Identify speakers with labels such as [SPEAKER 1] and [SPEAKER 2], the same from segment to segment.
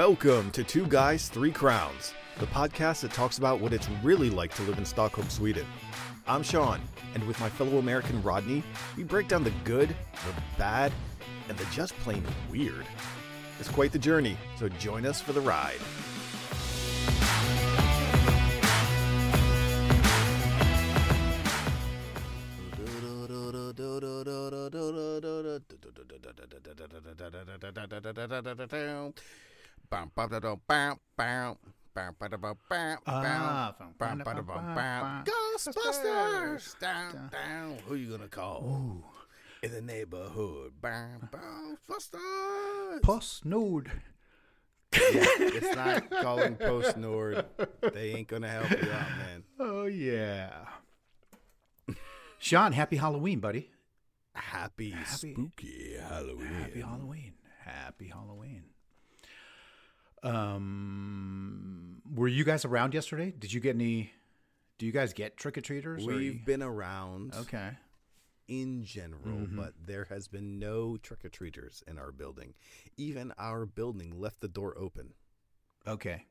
[SPEAKER 1] Welcome to Two Guys, Three Crowns, the podcast that talks about what it's really like to live in Stockholm, Sweden. I'm Sean, and with my fellow American Rodney, we break down the good, the bad, and the just plain weird. It's quite the journey, so join us for the ride. Ghostbusters! Down, down. Who you gonna call? In the neighborhood. Ghostbusters!
[SPEAKER 2] Post Nord.
[SPEAKER 1] Yeah, it's not calling Post Nord. They ain't gonna help you out, man.
[SPEAKER 2] Oh yeah. Sean, happy Halloween, buddy.
[SPEAKER 1] Happy,
[SPEAKER 2] Happy-
[SPEAKER 1] spooky Halloween.
[SPEAKER 2] Happy Halloween. Happy Halloween. Um, were you guys around yesterday? Did you get any? Do you guys get trick or treaters?
[SPEAKER 1] We've been around
[SPEAKER 2] okay.
[SPEAKER 1] in general,
[SPEAKER 2] Mm-hmm.
[SPEAKER 1] but there has been no trick or treaters in our building. Even our building left the door open.
[SPEAKER 2] Okay.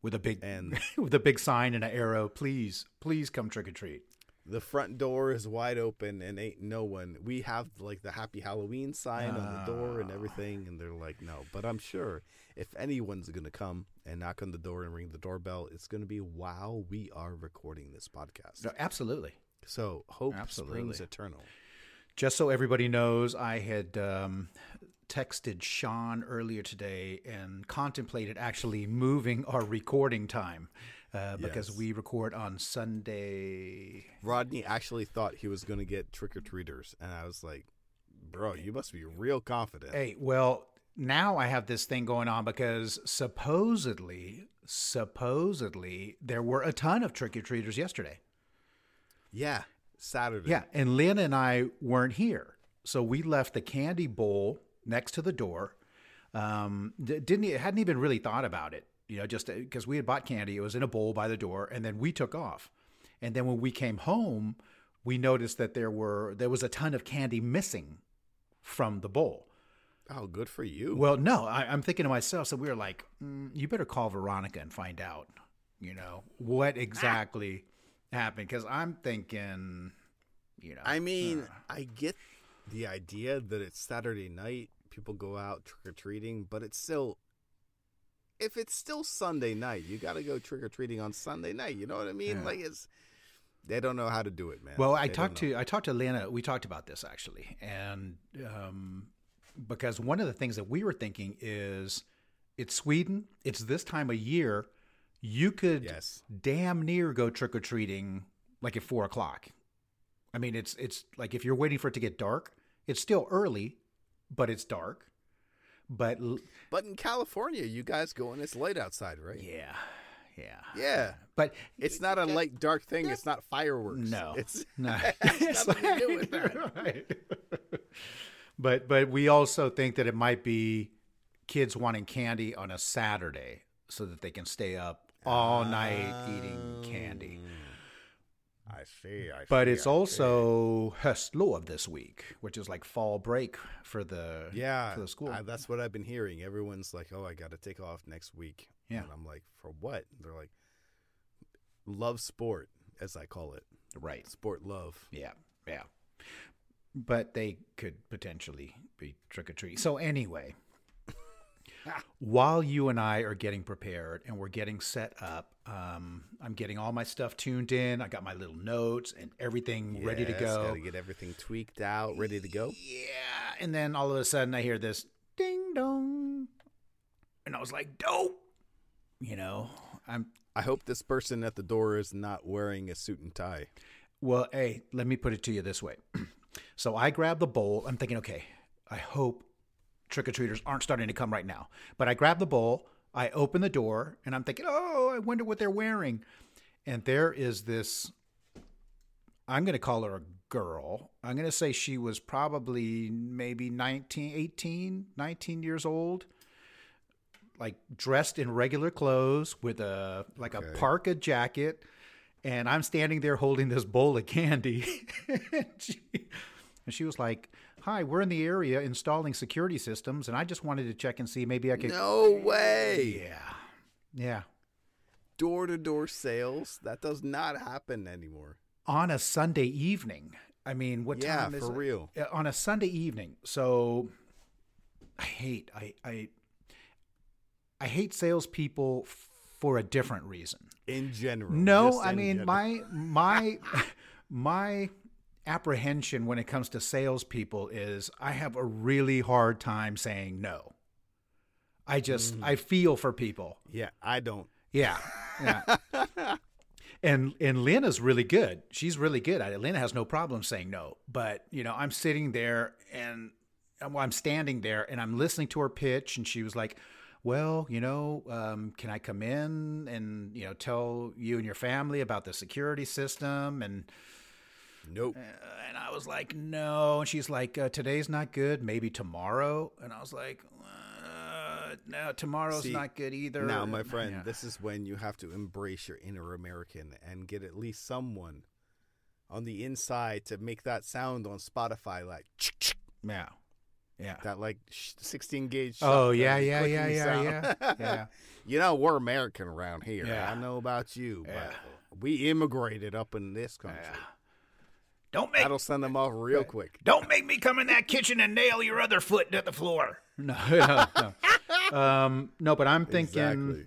[SPEAKER 2] With a big
[SPEAKER 1] And-
[SPEAKER 2] with a big sign and an arrow. Please, please come trick or treat.
[SPEAKER 1] The front door is wide open and ain't no one. We have like the happy Halloween sign on the door and everything, and they're like, no. But I'm sure if anyone's gonna come and knock on the door and ring the doorbell, it's gonna be while we are recording this podcast.
[SPEAKER 2] No, absolutely.
[SPEAKER 1] So hope
[SPEAKER 2] Absolutely.
[SPEAKER 1] springs eternal.
[SPEAKER 2] Just so everybody knows, I had um, texted Sean earlier today and contemplated actually moving our recording time uh, because
[SPEAKER 1] Yes.
[SPEAKER 2] we record on Sunday.
[SPEAKER 1] Rodney actually thought he was gonna get trick or treaters, and I was like, bro, you must be real confident.
[SPEAKER 2] Hey, well, now I have this thing going on because supposedly, supposedly, there were a ton of trick or treaters yesterday.
[SPEAKER 1] Yeah, Saturday.
[SPEAKER 2] Yeah, and Lynn and I weren't here, so we left the candy bowl next to the door. Um, didn't hadn't even really thought about it, you know, just uh, because we had bought candy. It was in a bowl by the door, and then we took off. And then when we came home, we noticed that there were there was a ton of candy missing from the bowl.
[SPEAKER 1] Oh, good for you.
[SPEAKER 2] Well, no, I, I'm thinking to myself. So we were like, mm, you better call Veronica and find out, you know, what ah. exactly happened. Because I'm thinking, you know,
[SPEAKER 1] I mean, uh. I get the idea that it's Saturday night, people go out trick or treating, but it's still if it's still Sunday night, you got to go trick or treating on Sunday night. You know what I mean?
[SPEAKER 2] Yeah.
[SPEAKER 1] Like it's they don't know how to do it, man.
[SPEAKER 2] Well, I
[SPEAKER 1] They
[SPEAKER 2] talked to I talked to Lana. We talked about this actually, and um, because one of the things that we were thinking is, it's Sweden. It's this time of year. You could
[SPEAKER 1] Yes.
[SPEAKER 2] damn near go trick or treating like at four o'clock. I mean, it's it's like if you're waiting for it to get dark, it's still early, but it's dark. But
[SPEAKER 1] But in California, you guys go and it's light outside, right?
[SPEAKER 2] yeah, yeah,
[SPEAKER 1] Yeah.
[SPEAKER 2] But
[SPEAKER 1] It's not a light dark thing. It's not fireworks.
[SPEAKER 2] No,
[SPEAKER 1] It's
[SPEAKER 2] no.
[SPEAKER 1] it's nothing to do with that.
[SPEAKER 2] Right. but but we also think that it might be kids wanting candy on a Saturday so that they can stay up all night eating candy. Ah.
[SPEAKER 1] I see. I
[SPEAKER 2] But
[SPEAKER 1] see,
[SPEAKER 2] it's
[SPEAKER 1] I see.
[SPEAKER 2] also Höstlov this week, which is like fall break for the
[SPEAKER 1] Yeah,
[SPEAKER 2] for the school.
[SPEAKER 1] I- that's what I've been hearing. Everyone's like, "Oh, I got to take off next week."
[SPEAKER 2] Yeah.
[SPEAKER 1] and I'm like, "For what?" They're like, "Love sport," as I call it.
[SPEAKER 2] right.
[SPEAKER 1] Sport love.
[SPEAKER 2] Yeah, yeah. But they could potentially be trick or treat. So anyway, while you and I are getting prepared and we're getting set up, um, I'm getting all my stuff tuned in. I got my little notes and everything ready to go.
[SPEAKER 1] Got to get everything tweaked out, ready to go.
[SPEAKER 2] Yeah, and then all of a sudden I hear this ding dong, and I was like, dope. You know, I'm
[SPEAKER 1] I hope this person at the door is not wearing a suit and tie.
[SPEAKER 2] Well, hey, let me put it to you this way. so I grab the bowl. I'm thinking, okay, I hope trick or treaters aren't starting to come right now. But I grab the bowl, I open the door, and I'm thinking, oh, I wonder what they're wearing. And there is this, I'm going to call her a girl. I'm going to say she was probably maybe 19, 18, 19 years old. Like dressed in regular clothes with a like a parka jacket, and I'm standing there holding this bowl of candy. and, she, And she was like, "Hi, we're in the area installing security systems, and I just wanted to check and see maybe I could."
[SPEAKER 1] No way.
[SPEAKER 2] Yeah, yeah.
[SPEAKER 1] Door to door sales. That does not happen anymore.
[SPEAKER 2] On a Sunday evening. I mean, what
[SPEAKER 1] Yeah,
[SPEAKER 2] time is
[SPEAKER 1] for
[SPEAKER 2] it?
[SPEAKER 1] real.
[SPEAKER 2] Uh, On a Sunday evening. So, I hate I I I hate salespeople f- for a different reason.
[SPEAKER 1] In general.
[SPEAKER 2] No, I mean
[SPEAKER 1] general.
[SPEAKER 2] my my my apprehension when it comes to salespeople is I have a really hard time saying no. I just
[SPEAKER 1] Mm.
[SPEAKER 2] I feel for people.
[SPEAKER 1] Yeah, I don't.
[SPEAKER 2] Yeah, yeah. and and Lena's really good. She's really good at it. Lena has no problem saying no. But you know, I'm sitting there and well, I'm standing there and I'm listening to her pitch, and she was like, "Well, you know, um, can I come in and you know tell you and your family about the security system?" And
[SPEAKER 1] Nope.
[SPEAKER 2] and I was like, "No." And she's like, uh, "Today's not good. Maybe tomorrow." And I was like. Uh, no, tomorrow's
[SPEAKER 1] See,
[SPEAKER 2] not good either.
[SPEAKER 1] Now, my friend,
[SPEAKER 2] Yeah.
[SPEAKER 1] this is when you have to embrace your inner American and get at least someone on the inside to make that sound on Spotify, like
[SPEAKER 2] yeah, yeah.
[SPEAKER 1] that, like sh- 16 gauge.
[SPEAKER 2] Oh, yeah, yeah, yeah, yeah, yeah, yeah.
[SPEAKER 1] you know, we're American around here.
[SPEAKER 2] Yeah.
[SPEAKER 1] I know about you, but we immigrated up in this country.
[SPEAKER 2] Yeah. Don't make
[SPEAKER 1] That'll send them off real quick.
[SPEAKER 2] don't make me come in that kitchen and nail your other foot to the floor. No, no, no. um, no, but I'm thinking.
[SPEAKER 1] Exactly.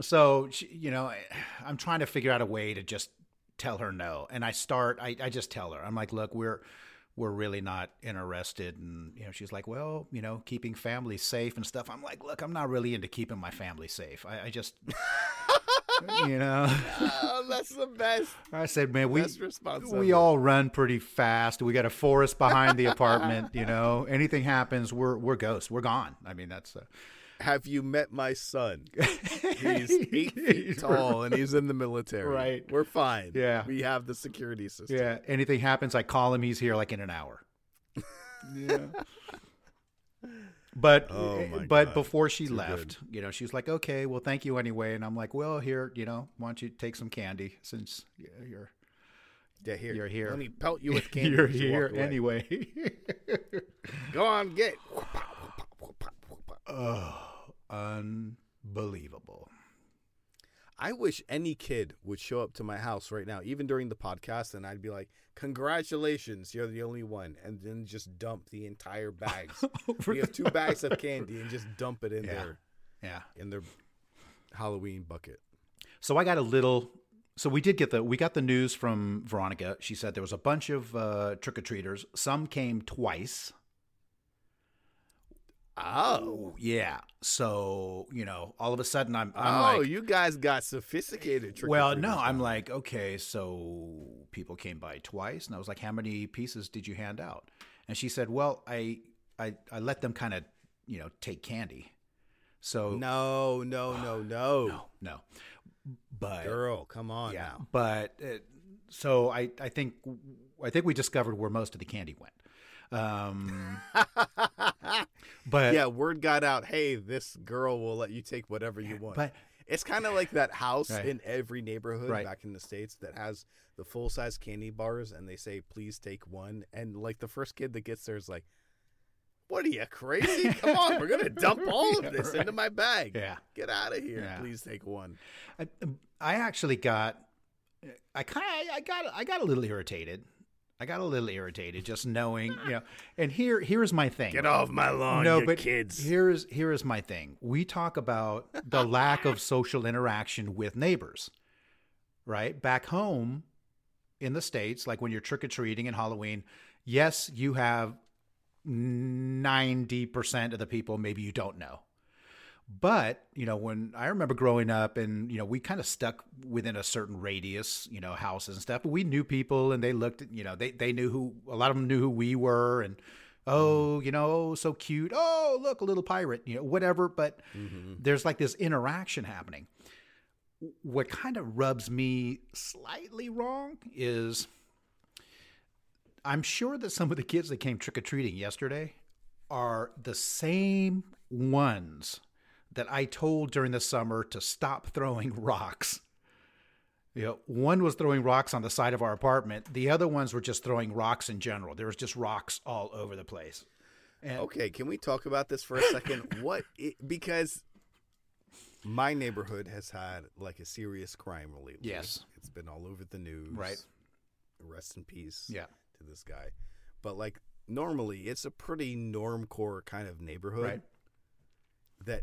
[SPEAKER 2] So you know, I- I'm trying to figure out a way to just tell her no, and I start. I, I just tell her. I'm like, look, we're we're really not interested, and you know, she's like, well, you know, keeping family safe and stuff. I'm like, look, I'm not really into keeping my family safe. I, I just, you know.
[SPEAKER 1] Oh, that's the best.
[SPEAKER 2] I said, man, we we all run pretty fast. We got a forest behind the apartment. You know, anything happens, we're we're ghosts. We're gone. I mean, that's uh,
[SPEAKER 1] Have you met my son? He's eight feet tall and he's in the military.
[SPEAKER 2] Right.
[SPEAKER 1] We're fine.
[SPEAKER 2] Yeah.
[SPEAKER 1] We have the security system.
[SPEAKER 2] yeah. Anything happens, I call him. He's here like in an hour. yeah. But
[SPEAKER 1] Oh, eh,
[SPEAKER 2] but
[SPEAKER 1] God.
[SPEAKER 2] before she
[SPEAKER 1] Too
[SPEAKER 2] left,
[SPEAKER 1] good.
[SPEAKER 2] you know, she was like, "Okay, well, thank you anyway." And I'm like, "Well, here, you know, why don't you take some candy since you're
[SPEAKER 1] Yeah, here.
[SPEAKER 2] You're here.
[SPEAKER 1] Let me pelt you with candy.
[SPEAKER 2] you're here anyway."
[SPEAKER 1] Go on, get.
[SPEAKER 2] oh, unbelievable.
[SPEAKER 1] I wish any kid would show up to my house right now, even during the podcast, and I'd be like, "Congratulations, you're the only one," and then just dump the entire bags. we have two bags of candy and just dump it in
[SPEAKER 2] Yeah.
[SPEAKER 1] there
[SPEAKER 2] Yeah.
[SPEAKER 1] in their Halloween bucket.
[SPEAKER 2] So I got a little. So we did get the we got the news from Veronica. She said there was a bunch of uh, trick or treaters. Some came twice.
[SPEAKER 1] Oh,
[SPEAKER 2] Yeah. So you know, all of a sudden I'm I'm
[SPEAKER 1] oh,
[SPEAKER 2] like,
[SPEAKER 1] you guys got sophisticated.
[SPEAKER 2] well, no, I'm like, okay, so people came by twice, and I was like, how many pieces did you hand out? And she said, well, I I I let them kind of you know take candy. So
[SPEAKER 1] no, no, no, no,
[SPEAKER 2] no, no. But
[SPEAKER 1] girl, come on
[SPEAKER 2] yeah,
[SPEAKER 1] now.
[SPEAKER 2] but uh, so I I think I think we discovered where most of the candy went. Um, but
[SPEAKER 1] yeah, word got out. Hey, this girl will let you take whatever you want.
[SPEAKER 2] but
[SPEAKER 1] it's kind of like that house
[SPEAKER 2] Right.
[SPEAKER 1] in every neighborhood
[SPEAKER 2] Right.
[SPEAKER 1] back in the states that has the full size candy bars, and they say, "Please take one." And like the first kid that gets there is like, "What are you crazy? Come on, we're gonna dump all of this
[SPEAKER 2] right.
[SPEAKER 1] into my bag.
[SPEAKER 2] yeah,
[SPEAKER 1] Get out of here.
[SPEAKER 2] Yeah.
[SPEAKER 1] Please take one."
[SPEAKER 2] I, I actually got I kind of I got I got a little irritated. I got a little irritated just knowing, you know. And here here's my thing.
[SPEAKER 1] Get off my lawn,
[SPEAKER 2] no,
[SPEAKER 1] you
[SPEAKER 2] but
[SPEAKER 1] kids.
[SPEAKER 2] here's here is my thing. We talk about the lack of social interaction with neighbors, right? Back home in the states, like when you're trick or treating and Halloween, yes, you have ninety percent of the people maybe you don't know. But, you know, when I remember growing up and, you know, we kind of stuck within a certain radius, you know, houses and stuff, but we knew people and they looked, at, you know, they, they knew who, a lot of them knew who we were and, oh, you know, oh, so cute. Oh, look, a little pirate, you know, whatever. But
[SPEAKER 1] Mhm.
[SPEAKER 2] there's like this interaction happening. What kind of rubs me slightly wrong is I'm sure that some of the kids that came trick or treating yesterday are the same ones that I told during the summer to stop throwing rocks You know, one was throwing rocks on the side of our apartment. The other ones were just throwing rocks in general. There was just rocks all over the place. And
[SPEAKER 1] Okay, can we talk about this for a second? what it, because my neighborhood has had like a serious crime lately.
[SPEAKER 2] Yes.
[SPEAKER 1] it's been all over the news.
[SPEAKER 2] Right.
[SPEAKER 1] Rest in peace.
[SPEAKER 2] yeah,
[SPEAKER 1] to this guy, but like normally it's a pretty normcore kind of neighborhood.
[SPEAKER 2] Right.
[SPEAKER 1] That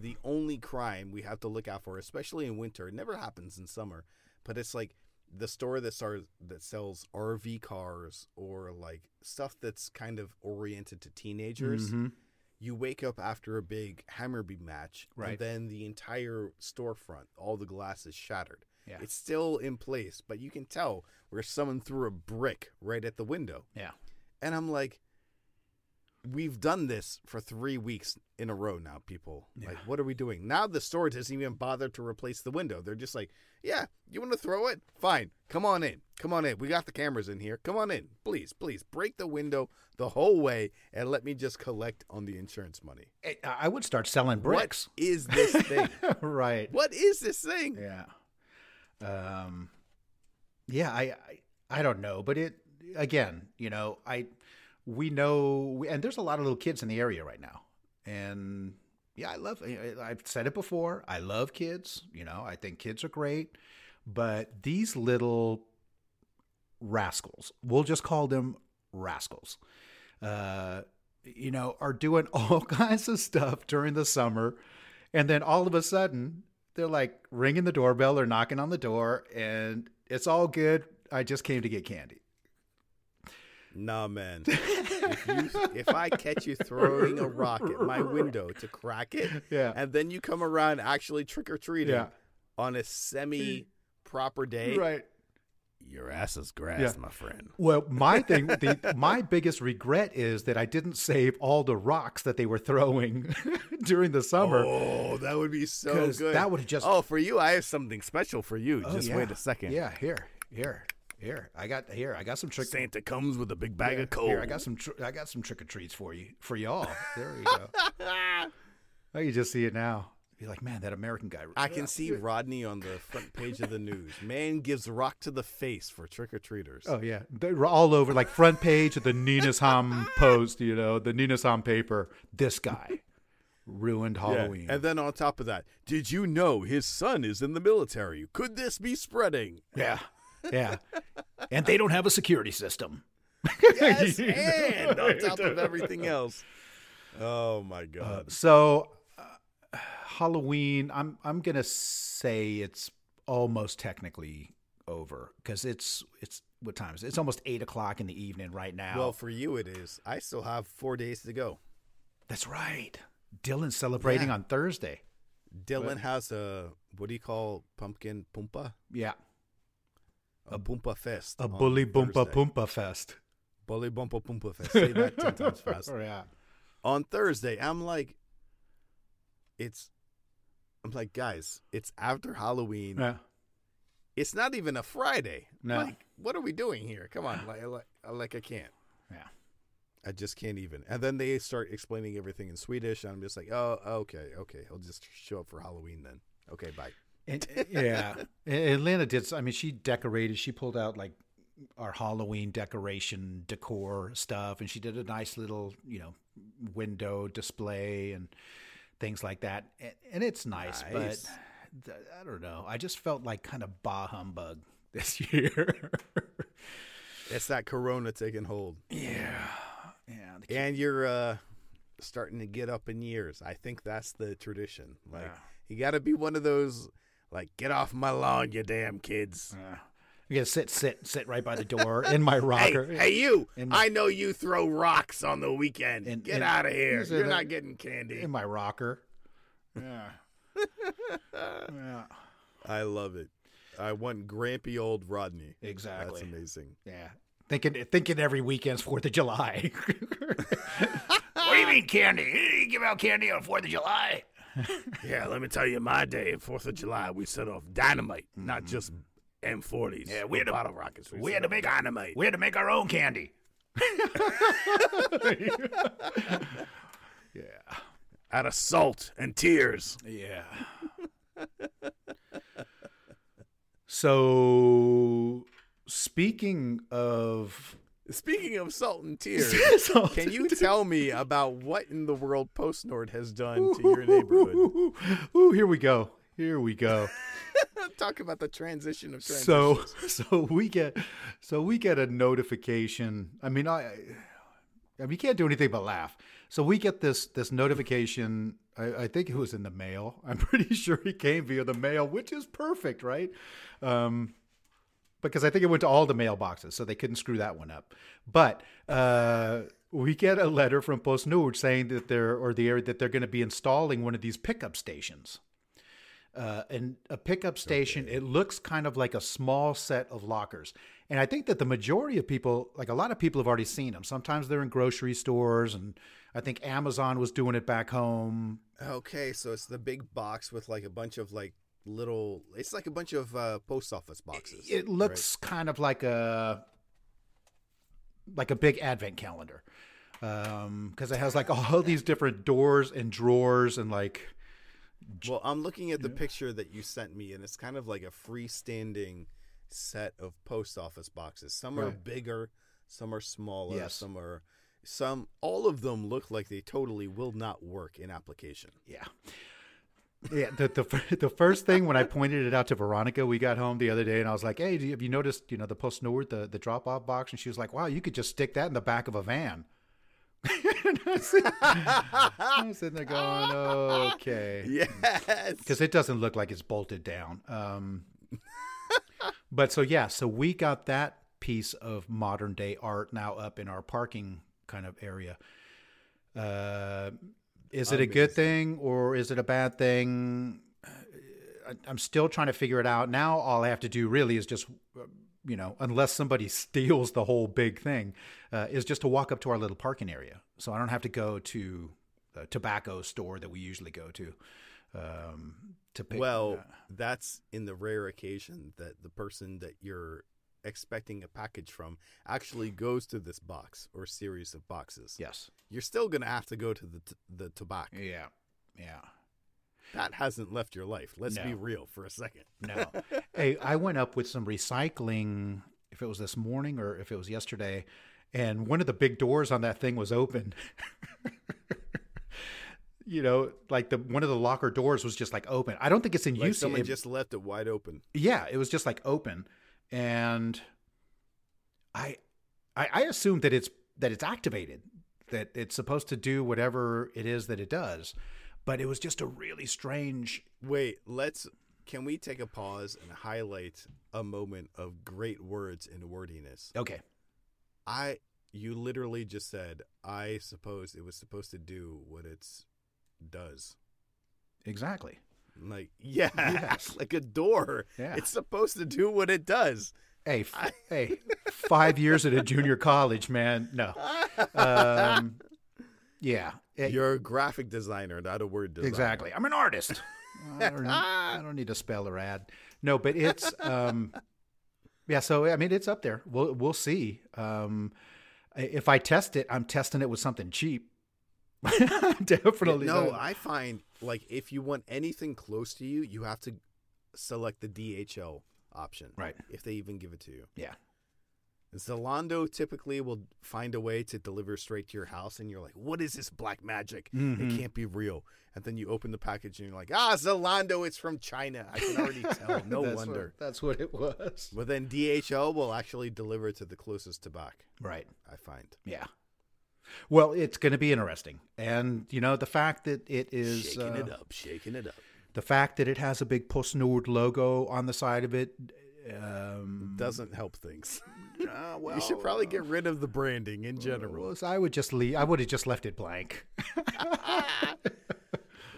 [SPEAKER 1] the only crime we have to look out for, especially in winter, it never happens in summer, but it's like the store that stars that sells RV cars or like stuff that's kind of oriented to teenagers.
[SPEAKER 2] Mhm.
[SPEAKER 1] You wake up after a big Hammarby match,
[SPEAKER 2] Right.
[SPEAKER 1] and then the entire storefront, all the glass is shattered.
[SPEAKER 2] Yeah.
[SPEAKER 1] It's still in place, but you can tell where someone threw a brick right at the window.
[SPEAKER 2] yeah,
[SPEAKER 1] And I'm like, we've done this for three weeks in a row now, people. Like, what are we doing? Now the store doesn't even bother to replace the window. They're just like, yeah, you want to throw it? Fine. Come on in. Come on in. We got the cameras in here. Come on in. Please, please break the window the whole way and let me just collect on the insurance money.
[SPEAKER 2] I- I would start selling bricks.
[SPEAKER 1] What is this thing?
[SPEAKER 2] right.
[SPEAKER 1] what is this thing?
[SPEAKER 2] Yeah. Um. Yeah, I, I I don't know, but it again, you know, I we know, and there's a lot of little kids in the area right now, and yeah, I love. I've said it before. I love kids. You know, I think kids are great, but these little rascals, we'll just call them rascals. Uh, you know, are doing all kinds of stuff during the summer, and then all of a sudden they're like ringing the doorbell or knocking on the door, and it's all good. I just came to get candy.
[SPEAKER 1] Nah, man. if, you, if I catch you throwing a rock at my window to crack it,
[SPEAKER 2] Yeah.
[SPEAKER 1] and then you come around actually trick or treating
[SPEAKER 2] Yeah.
[SPEAKER 1] on a semi proper day,
[SPEAKER 2] Right.
[SPEAKER 1] your ass is grass,
[SPEAKER 2] Yeah.
[SPEAKER 1] my friend.
[SPEAKER 2] Well, my thing, the, my biggest regret is that I didn't save all the rocks that they were throwing during the summer.
[SPEAKER 1] Oh, that would be so good.
[SPEAKER 2] that would've just-
[SPEAKER 1] Oh, for you, I have something special for you.
[SPEAKER 2] Oh,
[SPEAKER 1] just
[SPEAKER 2] yeah.
[SPEAKER 1] wait a second.
[SPEAKER 2] Yeah, here, here, here. I got here. I got some trick.
[SPEAKER 1] Santa comes with a big bag
[SPEAKER 2] Yeah,
[SPEAKER 1] of coal.
[SPEAKER 2] Here, I got some. Tr- I got some trick or treats for you, for y'all. There you go. I can just see it now. Be like, man, that American guy.
[SPEAKER 1] I can see Rodney on the front page of the news. Man gives rock to the face for trick or treaters.
[SPEAKER 2] Oh yeah, they're all over, like front page of the Nynäshamn Post. You know, the Nynäshamn paper. This guy ruined
[SPEAKER 1] Yeah.
[SPEAKER 2] Halloween.
[SPEAKER 1] And then on top of that, did you know his son is in the military? Could this be spreading?
[SPEAKER 2] Yeah, yeah. and they don't have a security system.
[SPEAKER 1] Yes, and on top of everything else. Oh my god.
[SPEAKER 2] So, uh, Halloween. I'm I'm gonna say it's almost technically over because it's it's what time is it? It's almost eight o'clock in the evening right now.
[SPEAKER 1] well, for you it is. I still have 4 days to go.
[SPEAKER 2] that's right. Dylan's celebrating
[SPEAKER 1] Yeah.
[SPEAKER 2] on Thursday.
[SPEAKER 1] Dylan has a what do you call pumpkin pumpa?
[SPEAKER 2] Yeah,
[SPEAKER 1] A, pumpa fest.
[SPEAKER 2] a bully boompa poompa fest.
[SPEAKER 1] Bully bumpa pumpa fest. Say that 10 times fast.
[SPEAKER 2] Oh, yeah.
[SPEAKER 1] on Thursday, I'm like, it's, I'm like, guys, it's after Halloween.
[SPEAKER 2] Yeah.
[SPEAKER 1] It's not even a Friday.
[SPEAKER 2] No.
[SPEAKER 1] Like, what are we doing here? Come on, like, like, like I can't.
[SPEAKER 2] Yeah.
[SPEAKER 1] I just can't even. And then they start explaining everything in Swedish, and I'm just like, oh, okay, okay, I'll just show up for Halloween then. Okay, bye.
[SPEAKER 2] And, yeah, And Atlanta did. I mean, she decorated. She pulled out like our Halloween decoration decor stuff, and she did a nice little, you know, window display and things like that. And, and it's nice,
[SPEAKER 1] Nice.
[SPEAKER 2] but th- I don't know. I just felt like kind of bah humbug this year.
[SPEAKER 1] It's that Corona taking hold,
[SPEAKER 2] yeah, yeah.
[SPEAKER 1] and you're uh, starting to get up in years. I think that's the tradition. Like,
[SPEAKER 2] Yeah.
[SPEAKER 1] you got to be one of those, like, get off my lawn, you damn kids.
[SPEAKER 2] yeah. You gotta sit, sit, sit right by the door in my rocker.
[SPEAKER 1] hey, you!
[SPEAKER 2] In-
[SPEAKER 1] I know you throw rocks on the weekend.
[SPEAKER 2] In-
[SPEAKER 1] Get
[SPEAKER 2] in-
[SPEAKER 1] out of here! You're not getting candy.
[SPEAKER 2] in my rocker. Yeah. yeah.
[SPEAKER 1] I love it. I want grampy old Rodney.
[SPEAKER 2] Exactly.
[SPEAKER 1] That's amazing.
[SPEAKER 2] Yeah. Thinking thinking every weekend's Fourth of July. what do you mean candy? You give out candy on Fourth of July.
[SPEAKER 1] Yeah, let me tell you, my day, Fourth of July, we set off dynamite, not mm-hmm. just M40s.
[SPEAKER 2] Yeah, we had to-
[SPEAKER 1] bottle rockets.
[SPEAKER 2] we
[SPEAKER 1] set
[SPEAKER 2] had to make-
[SPEAKER 1] dynamite.
[SPEAKER 2] We had to make our own candy. yeah.
[SPEAKER 1] out of salt and tears.
[SPEAKER 2] Yeah. So, speaking of
[SPEAKER 1] Speaking of salt and tears,
[SPEAKER 2] Salt
[SPEAKER 1] can you tell me about what in the world Post Nord has done to your neighborhood?
[SPEAKER 2] Ooh, ooh, here we go. Here we go.
[SPEAKER 1] Talk about the transition of transitions.
[SPEAKER 2] so so we get so we get a notification. I mean, I, I mean, you can't do anything but laugh. So we get this this notification. I, I think it was in the mail. I'm pretty sure it came via the mail, which is perfect, right? Um, because I think it went to all the mailboxes, so they couldn't screw that one up. But uh, we get a letter from Post Nord saying that they're or the area that they're going to be installing one of these pickup stations. Uh, and a pickup station, it looks kind of like a small set of lockers. And I think that the majority of people, like a lot of people, have already seen them. Sometimes they're in grocery stores, and I think Amazon was doing it back home.
[SPEAKER 1] Okay, so it's the big box with like a bunch of like little. It's like a bunch of uh, post office boxes.
[SPEAKER 2] It looks kind of like a like a big advent calendar because it has like all these different doors and drawers and like?
[SPEAKER 1] Well, I'm looking at the picture that you sent me, and it's kind of like a freestanding set of post office boxes. Some are bigger, some are smaller,
[SPEAKER 2] Yes.
[SPEAKER 1] some are some. All of them look like they totally will not work in application.
[SPEAKER 2] Yeah. Yeah, the, the the first thing when I pointed it out to Veronica, we got home the other day, and I was like, "Hey, do you, have you noticed, you know, the post Nord, the the drop off box?" And she was like, "Wow, you could just stick that in the back of a van." I'm sitting- sitting there going, "Okay,"
[SPEAKER 1] Yes.
[SPEAKER 2] because it doesn't look like it's bolted down. Um, but so yeah, so we got that piece of modern day art now up in our parking kind of area. Uh, is it a good thing or is it a bad thing? I- I'm still trying to figure it out. Now all I have to do really is just, uh, you know, unless somebody steals the whole big thing, uh, is just to walk up to our little parking area. So I don't have to go to the tobacco store that we usually go to um, to pick.
[SPEAKER 1] Well,
[SPEAKER 2] uh,
[SPEAKER 1] that's in the rare occasion that the person that you're expecting a package from actually goes to this box or series of boxes.
[SPEAKER 2] yes.
[SPEAKER 1] You're still going to have to go to the t- the tobacco.
[SPEAKER 2] Yeah. Yeah.
[SPEAKER 1] That hasn't left your life. Let's be real for a second.
[SPEAKER 2] No. hey, I went up with some recycling, if it was this morning or if it was yesterday, and one of the big doors on that thing was open. you know, like the one of the locker doors was just like open. I don't think it's in
[SPEAKER 1] Like
[SPEAKER 2] use.
[SPEAKER 1] someone
[SPEAKER 2] It-
[SPEAKER 1] just left it wide open.
[SPEAKER 2] yeah, it was just like open, and I, I, I assume that it's that it's activated, that it's supposed to do whatever it is that it does, but it was just a really strange.
[SPEAKER 1] Wait, let's. Can we take a pause and highlight a moment of great words and wordiness?
[SPEAKER 2] Okay,
[SPEAKER 1] I, you literally just said, I suppose it was supposed to do what it's does.
[SPEAKER 2] exactly.
[SPEAKER 1] Like, yeah,
[SPEAKER 2] Yes.
[SPEAKER 1] like a door.
[SPEAKER 2] Yeah.
[SPEAKER 1] It's supposed to do what it does.
[SPEAKER 2] Hey, f- hey, five years at a junior college, man. No, um, yeah, eh,
[SPEAKER 1] You're a graphic designer, not a word designer.
[SPEAKER 2] exactly. I'm an artist. I don't, I don't need to spell or add. No, but it's um, yeah. So I mean, it's up there. We'll we'll see. Um, if I test it, I'm testing it with something cheap. Definitely.
[SPEAKER 1] No,
[SPEAKER 2] not.
[SPEAKER 1] I find like if you want anything close to you, you have to select the DHL option.
[SPEAKER 2] Right.
[SPEAKER 1] If they even give it to you.
[SPEAKER 2] yeah.
[SPEAKER 1] Zalando typically will find a way to deliver straight to your house, and you're like, "What is this black magic?
[SPEAKER 2] Mhm.
[SPEAKER 1] It can't be real." And then you open the package, and you're like, "Ah, Zalando, it's from China. I can already tell. No
[SPEAKER 2] That's
[SPEAKER 1] wonder."
[SPEAKER 2] What, that's what it was.
[SPEAKER 1] But then DHL will actually deliver to the closest tobacco.
[SPEAKER 2] Right.
[SPEAKER 1] I find.
[SPEAKER 2] Yeah. Well, it's going to be interesting, and you know the fact that it is
[SPEAKER 1] shaking
[SPEAKER 2] uh,
[SPEAKER 1] it up, shaking it up.
[SPEAKER 2] the fact that it has a big Post Nord logo on the side of it. Um,
[SPEAKER 1] Doesn't help things.
[SPEAKER 2] uh, well,
[SPEAKER 1] you should probably get rid of the branding in general.
[SPEAKER 2] well, I would just leave. I would have just left it blank.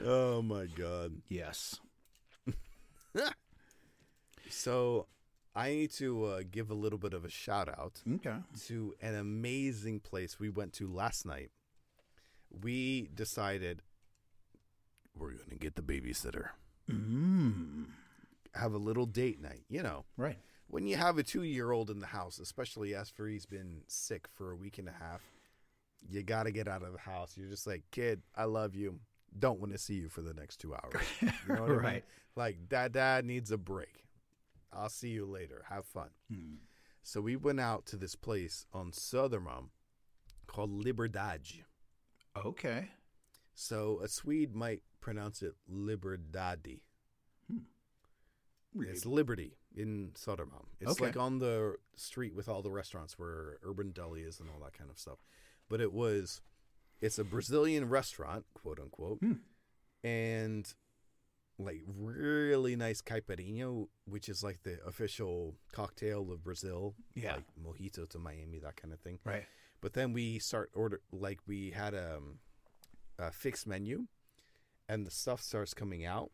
[SPEAKER 1] oh my god.
[SPEAKER 2] yes.
[SPEAKER 1] So I need to uh, give a little bit of a shout out
[SPEAKER 2] Okay.
[SPEAKER 1] to an amazing place we went to last night. We decided we're going to get the babysitter,
[SPEAKER 2] Mm.
[SPEAKER 1] have a little date night. You know,
[SPEAKER 2] Right.
[SPEAKER 1] when you have a two year old in the house, especially after he's been sick for a week and a half, you got to get out of the house. You're just like, kid, I love you. Don't want to see you for the next two hours. You know what I mean?
[SPEAKER 2] Right.
[SPEAKER 1] Like, dad, dad needs a break. I'll see you later. Have fun. Mm-hmm. So we went out to this place on Södermalm called Liberdade.
[SPEAKER 2] Okay.
[SPEAKER 1] So a Swede might pronounce it Liberdadi. Hmm. It's Liberty in Södermalm. It's
[SPEAKER 2] Okay.
[SPEAKER 1] like on the street with all the restaurants where Urban Deli is and all that kind of stuff. But it was, it's a Brazilian restaurant, quote unquote, hmm. and like really nice caipirinha, which is like the official cocktail of Brazil.
[SPEAKER 2] Yeah.
[SPEAKER 1] Like mojito to Miami, that kind of thing.
[SPEAKER 2] Right.
[SPEAKER 1] But then we start order like we had a, a fixed menu, and the stuff starts coming out.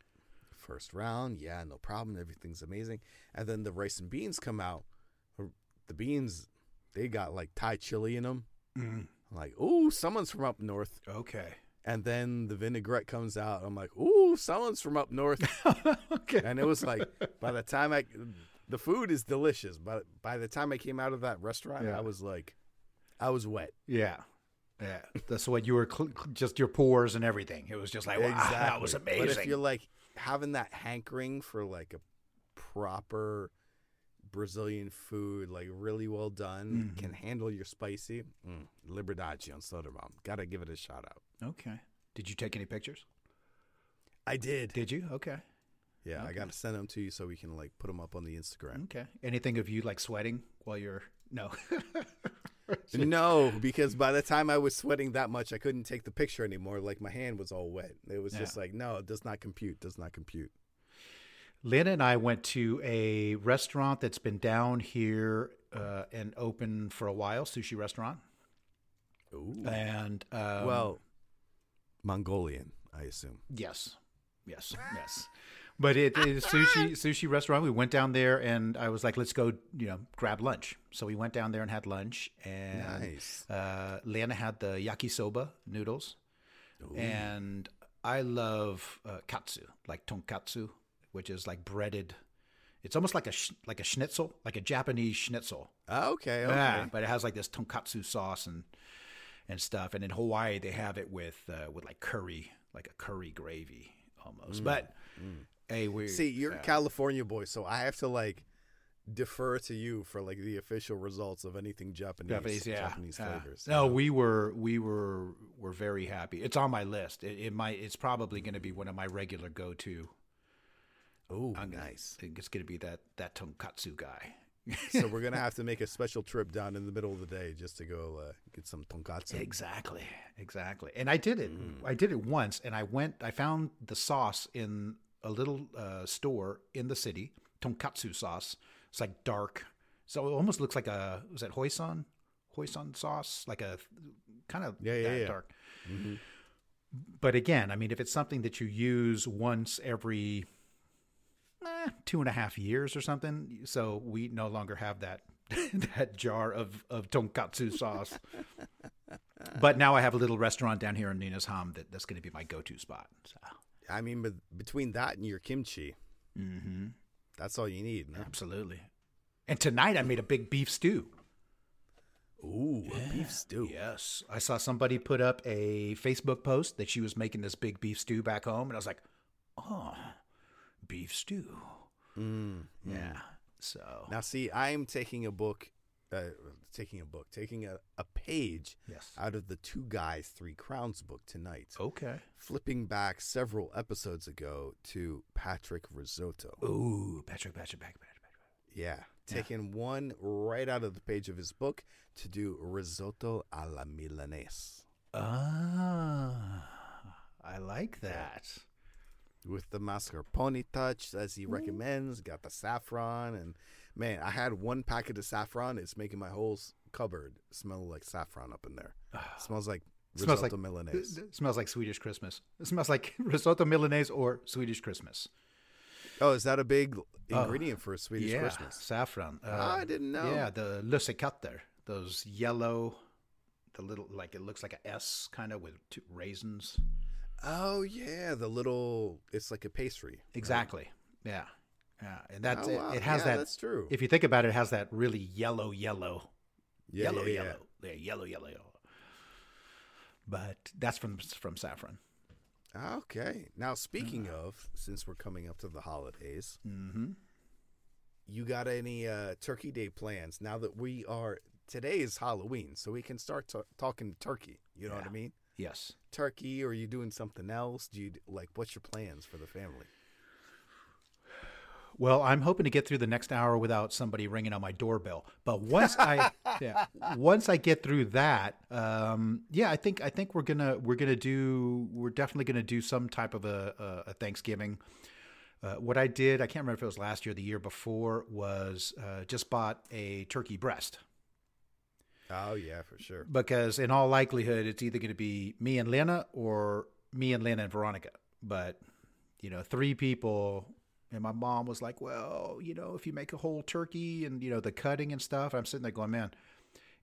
[SPEAKER 1] First round, yeah, no problem, everything's amazing. And then the rice and beans come out. The beans, they got like Thai chili in them.
[SPEAKER 2] Mm.
[SPEAKER 1] Like, oh, someone's from up north.
[SPEAKER 2] Okay.
[SPEAKER 1] And then the vinaigrette comes out. I'm like, ooh, someone's from up north.
[SPEAKER 2] okay.
[SPEAKER 1] and it was like, by the time I, the food is delicious. But by the time I came out of that restaurant,
[SPEAKER 2] Yeah.
[SPEAKER 1] I was like, I was wet.
[SPEAKER 2] Yeah. Yeah. That's what you were cl- just your pores and everything. It was just like, wow, that was amazing.
[SPEAKER 1] But if you're like having that hankering for like a proper Brazilian food, like really well done,
[SPEAKER 2] Mm-hmm.
[SPEAKER 1] can handle your spicy, mm, Liberdade on Södermalm. Gotta give it a shout out.
[SPEAKER 2] okay. Did you take any pictures?
[SPEAKER 1] I did.
[SPEAKER 2] Did you? Okay.
[SPEAKER 1] Yeah, I gotta send them to you so we can like put them up on the Instagram.
[SPEAKER 2] Okay. Anything of you like sweating while you're no.
[SPEAKER 1] no, because by the time I was sweating that much, I couldn't take the picture anymore. Like my hand was all wet. It was just like, no, it does not compute. Does not compute.
[SPEAKER 2] Lynn and I went to a restaurant that's been down here uh, and open for a while, sushi restaurant.
[SPEAKER 1] Ooh.
[SPEAKER 2] And um,
[SPEAKER 1] well, Mongolian, I assume.
[SPEAKER 2] Yes, yes, yes. But it is sushi sushi restaurant. We went down there, and I was like, "Let's go, you know, grab lunch." So we went down there and had lunch. And
[SPEAKER 1] Nice.
[SPEAKER 2] uh, Lena had the yakisoba noodles, and I love uh, katsu, like tonkatsu, which is like breaded. It's almost like a sh- like a schnitzel, like a Japanese schnitzel.
[SPEAKER 1] Ah, Okay, okay.
[SPEAKER 2] Yeah, but it has like this tonkatsu sauce and and stuff. And in Hawaii, they have it with uh, with like curry, like a curry gravy almost. But hey, we
[SPEAKER 1] See, you're a California boy, so I have to like defer to you for like the official results of anything Japanese,
[SPEAKER 2] Japanese, yeah,
[SPEAKER 1] Japanese
[SPEAKER 2] yeah.
[SPEAKER 1] flavors.
[SPEAKER 2] No, we were we were were very happy. It's on my list. It, it might. It's probably going to be one of my regular go to.
[SPEAKER 1] Oh, nice.
[SPEAKER 2] It's going to be that that tonkatsu guy.
[SPEAKER 1] so we're gonna have to make a special trip down in the middle of the day just to go uh, get some tonkatsu.
[SPEAKER 2] Exactly, exactly. And I did it. I did it once, and I went. I found the sauce in a little uh, store in the city. Tonkatsu sauce. It's like dark, so it almost looks like a was that hoisin, hoisin sauce, like a kind of
[SPEAKER 1] Yeah, yeah,
[SPEAKER 2] that
[SPEAKER 1] yeah.
[SPEAKER 2] dark. But again, I mean, if it's something that you use once every eh, two and a half years or something, so we no longer have that that jar of of tonkatsu sauce. but now I have a little restaurant down here in Nynäshamn that, that's going to be my go-to spot. So,
[SPEAKER 1] I mean, but between that and your kimchi, that's all you need.
[SPEAKER 2] Absolutely. And tonight I made a big beef stew.
[SPEAKER 1] Ooh, a beef stew.
[SPEAKER 2] Yes, I saw somebody put up a Facebook post that she was making this big beef stew back home, and I was like, "Oh, beef stew."
[SPEAKER 1] Mm.
[SPEAKER 2] Yeah. So
[SPEAKER 1] Now, see, I'm taking a book, uh, taking a book, taking a, a page
[SPEAKER 2] yes.
[SPEAKER 1] out of the Two Guys, Three Crowns book tonight.
[SPEAKER 2] Okay.
[SPEAKER 1] Flipping back several episodes ago to Patrick Risotto.
[SPEAKER 2] Ooh, Patrick, Patrick, Patrick, Patrick, Patrick.
[SPEAKER 1] Yeah, taking one right out of the page of his book to do risotto alla milanese
[SPEAKER 2] Ah, I like that.
[SPEAKER 1] With the mascarpone touch as he recommends. Got the saffron, and man, I had one packet of saffron. It's making my whole cupboard smell like saffron up in there. smells like
[SPEAKER 2] smells
[SPEAKER 1] risotto
[SPEAKER 2] like
[SPEAKER 1] milanese.
[SPEAKER 2] Smells like Swedish Christmas. It smells like risotto Milanese or Swedish Christmas.
[SPEAKER 1] Oh, is that a big ingredient for a Swedish
[SPEAKER 2] yeah,
[SPEAKER 1] Christmas?
[SPEAKER 2] saffron. Uh,
[SPEAKER 1] I didn't know.
[SPEAKER 2] Yeah, the lussekatter, those yellow, the little like it looks like a S kind of with two raisins.
[SPEAKER 1] Oh yeah, the little. It's like a pastry.
[SPEAKER 2] Exactly. Yeah. Yeah, and that's
[SPEAKER 1] Oh,
[SPEAKER 2] it,
[SPEAKER 1] wow.
[SPEAKER 2] it has
[SPEAKER 1] Yeah,
[SPEAKER 2] that.
[SPEAKER 1] that's true.
[SPEAKER 2] If you think about it, it has that really yellow, yellow,
[SPEAKER 1] Yeah,
[SPEAKER 2] yellow,
[SPEAKER 1] yeah,
[SPEAKER 2] yellow, yeah, yellow, yellow, yellow. But that's from from saffron.
[SPEAKER 1] Okay. Now, speaking of, since we're coming up to the holidays,
[SPEAKER 2] Mm-hmm.
[SPEAKER 1] you got any uh, Turkey Day plans now that we are? Today is Halloween, so we can start ta- talking turkey. You know what I mean?
[SPEAKER 2] Yes.
[SPEAKER 1] Turkey, or are you doing something else? Do you like what's your plans for the family?
[SPEAKER 2] Well, I'm hoping to get through the next hour without somebody ringing on my doorbell. But once I, yeah, once I get through that, um, yeah, I think I think we're gonna we're gonna do we're definitely gonna do some type of a, a, a Thanksgiving. Uh, what I did, I can't remember if it was last year or the year before, was uh, just bought a turkey breast
[SPEAKER 1] Oh yeah, for sure.
[SPEAKER 2] because in all likelihood, it's either going to be me and Lena or me and Lena and Veronica. But you know, three people. And my mom was like, "Well, you know, if you make a whole turkey and you know the cutting and stuff," I'm sitting there going, "Man,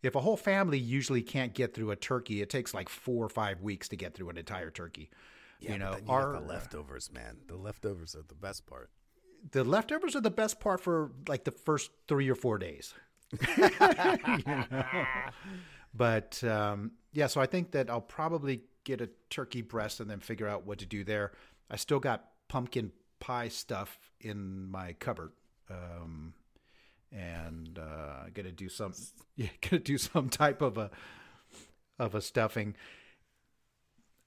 [SPEAKER 2] if a whole family usually can't get through a turkey, it takes like four or five weeks to get through an entire turkey."
[SPEAKER 1] Yeah,
[SPEAKER 2] you know,
[SPEAKER 1] you
[SPEAKER 2] our
[SPEAKER 1] the leftovers, man. The leftovers are the best part.
[SPEAKER 2] the leftovers are the best part for like the first three or four days. But um, yeah, so I think that I'll probably get a turkey breast and then figure out what to do there. I still got pumpkin pie stuff in my cupboard, um, and uh, gonna do some yeah, gonna do some type of a of a stuffing.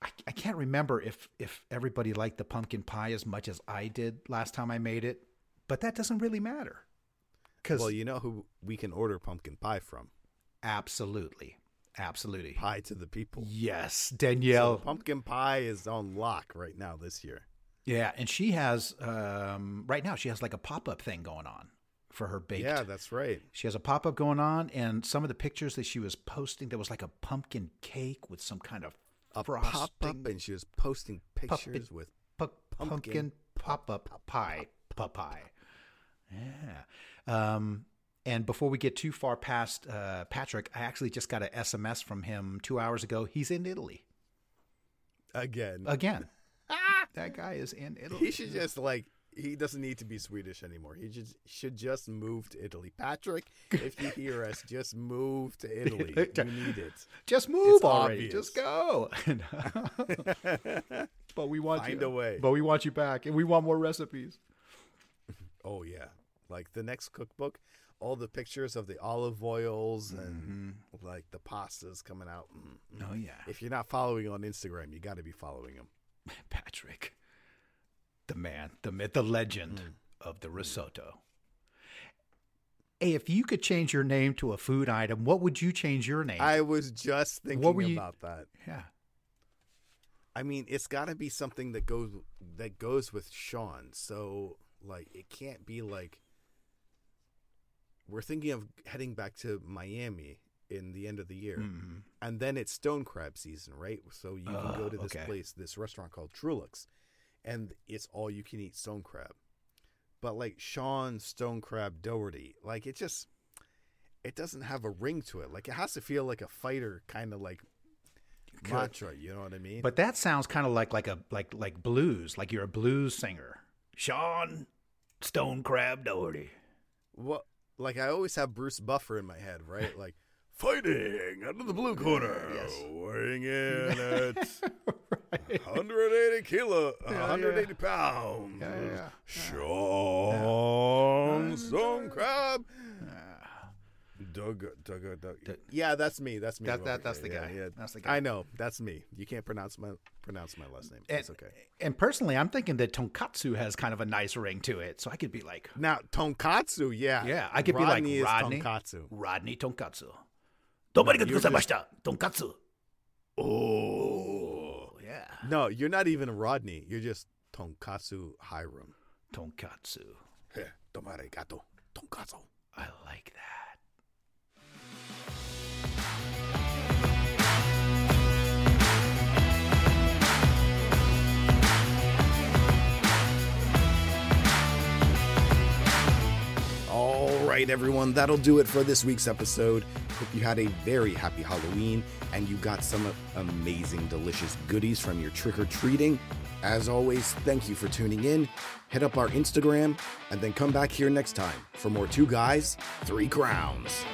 [SPEAKER 2] I, I can't remember if if everybody liked the pumpkin pie as much as I did last time I made it, but that doesn't really matter. Because
[SPEAKER 1] Well, you know who we can order pumpkin pie from?
[SPEAKER 2] absolutely, absolutely,
[SPEAKER 1] Pie to the people.
[SPEAKER 2] yes,
[SPEAKER 1] So
[SPEAKER 2] Danielle.
[SPEAKER 1] pumpkin pie is on lock right now this year.
[SPEAKER 2] yeah, and she has um, right now she has like a pop up thing going on for her baked.
[SPEAKER 1] Yeah, that's right.
[SPEAKER 2] She has a pop up going on, and some of the pictures that she was posting, there was like a pumpkin cake with some kind of
[SPEAKER 1] A pop up, and she was posting pictures with
[SPEAKER 2] pu-
[SPEAKER 1] pumpkin
[SPEAKER 2] pumpkin pop up pie pie. Yeah. Um, and before we get too far past uh, Patrick, I actually just got an SMS from him two hours ago. He's in Italy
[SPEAKER 1] again.
[SPEAKER 2] again. that guy is in Italy.
[SPEAKER 1] he should just like he doesn't need to be Swedish anymore. He just should just move to Italy. Patrick, if you hear us, just move to Italy. You need it.
[SPEAKER 2] just move
[SPEAKER 1] It's
[SPEAKER 2] already.
[SPEAKER 1] obvious.
[SPEAKER 2] Just go. but we want
[SPEAKER 1] Find
[SPEAKER 2] you.
[SPEAKER 1] a way.
[SPEAKER 2] But we want you back, and we want more recipes.
[SPEAKER 1] Oh yeah, like the next cookbook, all the pictures of the olive oils and like the pastas coming out. Mm, mm.
[SPEAKER 2] Oh yeah,
[SPEAKER 1] If you're not following on Instagram, you got to be following him.
[SPEAKER 2] Patrick, the man, the myth, the legend
[SPEAKER 1] Mm.
[SPEAKER 2] of the risotto. Hey, if you could change your name to a food item, what would you change your name?
[SPEAKER 1] I was just
[SPEAKER 2] were
[SPEAKER 1] thinking
[SPEAKER 2] you-
[SPEAKER 1] about that.
[SPEAKER 2] yeah.
[SPEAKER 1] I mean, it's got to be something that goes that goes with Sean. So like, it can't be like we're thinking of heading back to Miami in the end of the year,
[SPEAKER 2] Mhm.
[SPEAKER 1] and then it's stone crab season, right? So you can go to this
[SPEAKER 2] okay.
[SPEAKER 1] place, this restaurant called Truluck's, and it's all you can eat stone crab. But like Sean Stone Crab Doherty, like it just it doesn't have a ring to it. Like it has to feel like a fighter kind of like mantra. You know what I mean?
[SPEAKER 2] But that sounds kind of like like a like like blues, like you're a blues singer. Sean Stone Crab Doherty.
[SPEAKER 1] What? Like I always have Bruce Buffer in my head, right? Like fighting out of the blue corner, weighing in at 180 kilo, 180 pounds.
[SPEAKER 2] Yeah, yeah,
[SPEAKER 1] Sean Stone Crab. Uh, Doug. Yeah, that's me. That's me.
[SPEAKER 2] That- that- that's the
[SPEAKER 1] Yeah,
[SPEAKER 2] guy.
[SPEAKER 1] Yeah,
[SPEAKER 2] That's the guy.
[SPEAKER 1] I know. That's me. You can't pronounce my pronounce my last name.
[SPEAKER 2] And,
[SPEAKER 1] It's okay.
[SPEAKER 2] and personally, I'm thinking that tonkatsu has kind of a nice ring to it, so I could be like
[SPEAKER 1] Now tonkatsu, yeah,
[SPEAKER 2] Yeah, I could
[SPEAKER 1] Rodney
[SPEAKER 2] be like Rodney.
[SPEAKER 1] tonkatsu.
[SPEAKER 2] Rodney Tonkatsu.
[SPEAKER 1] You're
[SPEAKER 2] gozaimashita. Tonkatsu. Oh, yeah.
[SPEAKER 1] No, you're not even Rodney. You're just tonkatsu Hiram.
[SPEAKER 2] Tonkatsu.
[SPEAKER 1] Tomare gato, tonkatsu.
[SPEAKER 2] I like that.
[SPEAKER 1] All right, everyone, that'll do it for this week's episode. Hope you had a very happy Halloween and you got some amazing, delicious goodies from your trick or treating. As always, thank you for tuning in. Hit up our Instagram and then come back here next time for more Two Guys, Three Crowns.